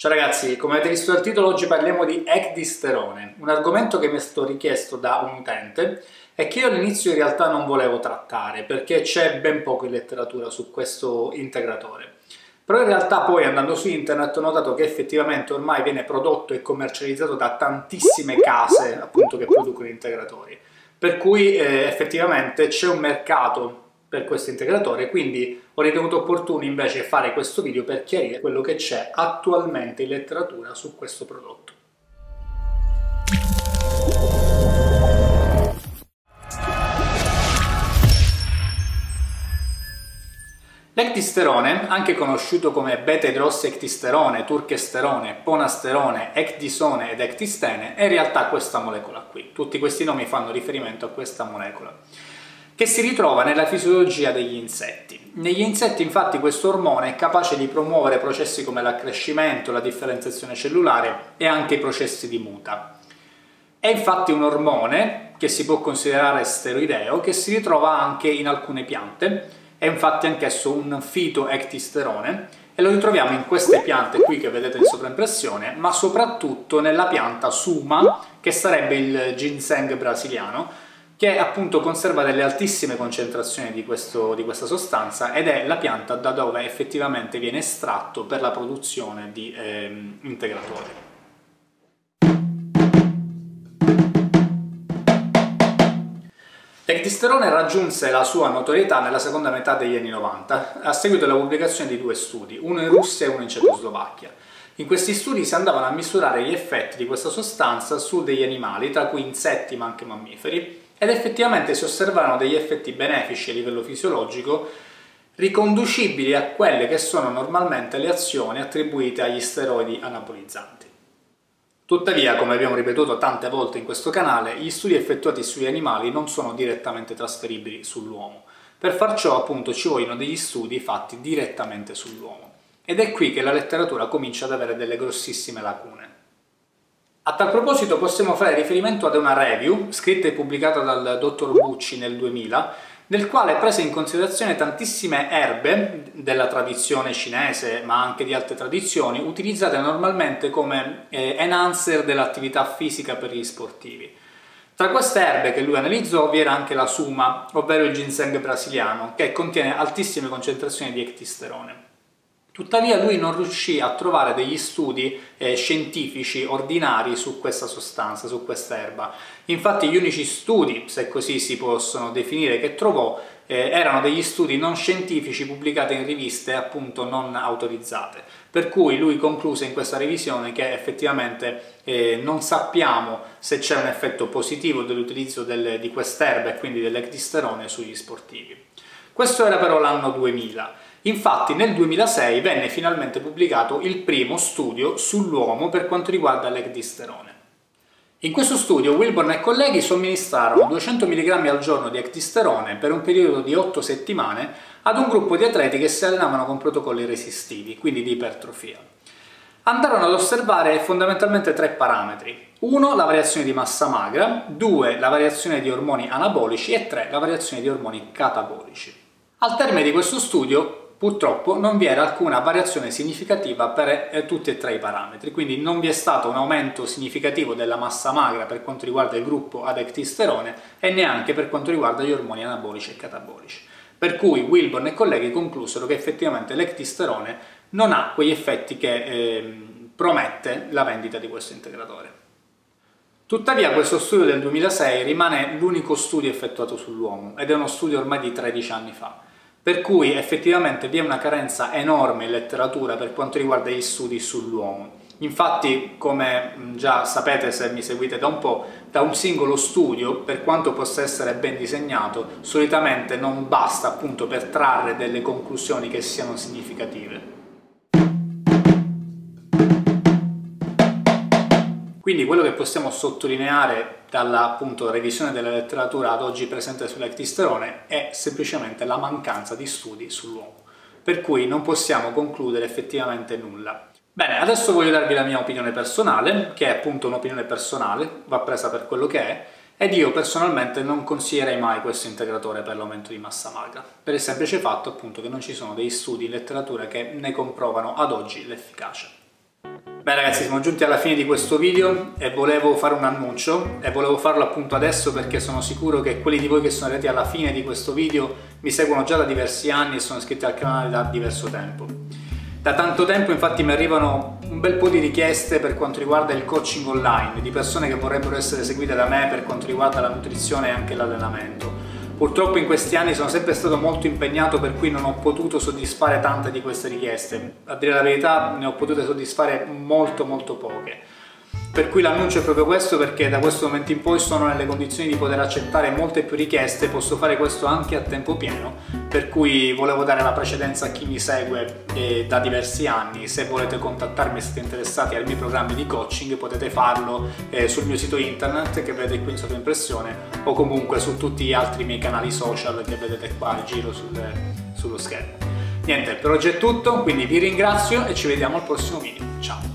Ciao ragazzi, come avete visto dal titolo oggi parliamo di ecdisterone, un argomento che mi è stato richiesto da un utente e che io all'inizio in realtà non volevo trattare perché c'è ben poco in letteratura su questo integratore. Però in realtà poi andando su internet ho notato che effettivamente ormai viene prodotto e commercializzato da tantissime case appunto che producono integratori. Per cui eh, effettivamente c'è un mercato per questo integratore, quindi ho ritenuto opportuno invece fare questo video per chiarire quello che c'è attualmente in letteratura su questo prodotto. L'ectisterone, anche conosciuto come beta-idrossectisterone, turchesterone, ponasterone, ecdisone ed ectistene, è in realtà questa molecola qui. Tutti questi nomi fanno riferimento a questa molecola che si ritrova nella fisiologia degli insetti. Negli insetti infatti questo ormone è capace di promuovere processi come l'accrescimento, la differenziazione cellulare e anche i processi di muta. È infatti un ormone che si può considerare steroideo che si ritrova anche in alcune piante, è infatti anch'esso un fitoectisterone e lo ritroviamo in queste piante qui che vedete in sovraimpressione, ma soprattutto nella pianta Suma, che sarebbe il ginseng brasiliano, che appunto conserva delle altissime concentrazioni di, questo, di, questa sostanza ed è la pianta da dove effettivamente viene estratto per la produzione di eh, integratori. L'ectisterone raggiunse la sua notorietà nella seconda metà degli anni 90 a seguito della pubblicazione di due studi, uno in Russia e uno in Cecoslovacchia. In questi studi si andavano a misurare gli effetti di questa sostanza su degli animali, tra cui insetti ma anche mammiferi, ed effettivamente si osservarono degli effetti benefici a livello fisiologico riconducibili a quelle che sono normalmente le azioni attribuite agli steroidi anabolizzanti. Tuttavia, come abbiamo ripetuto tante volte in questo canale, gli studi effettuati sugli animali non sono direttamente trasferibili sull'uomo. Per far ciò, appunto, ci vogliono degli studi fatti direttamente sull'uomo. Ed è qui che la letteratura comincia ad avere delle grossissime lacune. A tal proposito possiamo fare riferimento ad una review scritta e pubblicata dal dottor Bucci nel 2000 nel quale prese in considerazione tantissime erbe della tradizione cinese ma anche di altre tradizioni utilizzate normalmente come eh, enhancer dell'attività fisica per gli sportivi. Tra queste erbe che lui analizzò vi era anche la suma, ovvero il ginseng brasiliano, che contiene altissime concentrazioni di ectisterone. Tuttavia lui non riuscì a trovare degli studi eh, scientifici ordinari su questa sostanza, su questa erba. Infatti gli unici studi, se così si possono definire, che trovò eh, erano degli studi non scientifici pubblicati in riviste appunto non autorizzate. Per cui lui concluse in questa revisione che effettivamente eh, non sappiamo se c'è un effetto positivo dell'utilizzo di quest'erba e quindi dell'ectisterone sugli sportivi. Questo era però l'anno 2000. Infatti nel 2006 venne finalmente pubblicato il primo studio sull'uomo per quanto riguarda l'ecdisterone. In questo studio Wilborn e colleghi somministrarono 200 mg al giorno di ecdisterone per un periodo di 8 settimane ad un gruppo di atleti che si allenavano con protocolli resistivi, quindi di ipertrofia. Andarono ad osservare fondamentalmente tre parametri. 1. La variazione di massa magra, 2. La variazione di ormoni anabolici e 3. La variazione di ormoni catabolici. Al termine di questo studio Purtroppo non vi era alcuna variazione significativa per eh, tutti e tre i parametri, quindi non vi è stato un aumento significativo della massa magra per quanto riguarda il gruppo ad ectisterone e neanche per quanto riguarda gli ormoni anabolici e catabolici. Per cui Wilborn e colleghi conclusero che effettivamente l'ectisterone non ha quegli effetti che eh, promette la vendita di questo integratore. Tuttavia questo studio del 2006 rimane l'unico studio effettuato sull'uomo ed è uno studio ormai di 13 anni fa per cui effettivamente vi è una carenza enorme in letteratura per quanto riguarda gli studi sull'uomo. Infatti, come già sapete se mi seguite da un po', da un singolo studio, per quanto possa essere ben disegnato, solitamente non basta appunto per trarre delle conclusioni che siano significative. Quindi quello che possiamo sottolineare dalla appunto, revisione della letteratura ad oggi presente sull'ectisterone è semplicemente la mancanza di studi sull'uomo, per cui non possiamo concludere effettivamente nulla. Bene, adesso voglio darvi la mia opinione personale, che è appunto un'opinione personale, va presa per quello che è, ed io personalmente non consiglierei mai questo integratore per l'aumento di massa magra, per il semplice fatto appunto che non ci sono dei studi in letteratura che ne comprovano ad oggi l'efficacia. Beh ragazzi siamo giunti alla fine di questo video e volevo fare un annuncio e volevo farlo appunto adesso perché sono sicuro che quelli di voi che sono arrivati alla fine di questo video mi seguono già da diversi anni e sono iscritti al canale da diverso tempo. Da tanto tempo infatti mi arrivano un bel po' di richieste per quanto riguarda il coaching online, di persone che vorrebbero essere seguite da me per quanto riguarda la nutrizione e anche l'allenamento. Purtroppo in questi anni sono sempre stato molto impegnato per cui non ho potuto soddisfare tante di queste richieste. A dire la verità ne ho potute soddisfare molto molto poche. Per cui l'annuncio è proprio questo perché da questo momento in poi sono nelle condizioni di poter accettare molte più richieste, posso fare questo anche a tempo pieno, per cui volevo dare la precedenza a chi mi segue eh, da diversi anni, se volete contattarmi e siete interessati ai miei programmi di coaching potete farlo eh, sul mio sito internet che vedete qui in sovraimpressione o comunque su tutti gli altri miei canali social che vedete qua al giro sul, sullo schermo. Niente, per oggi è tutto, quindi vi ringrazio e ci vediamo al prossimo video. Ciao!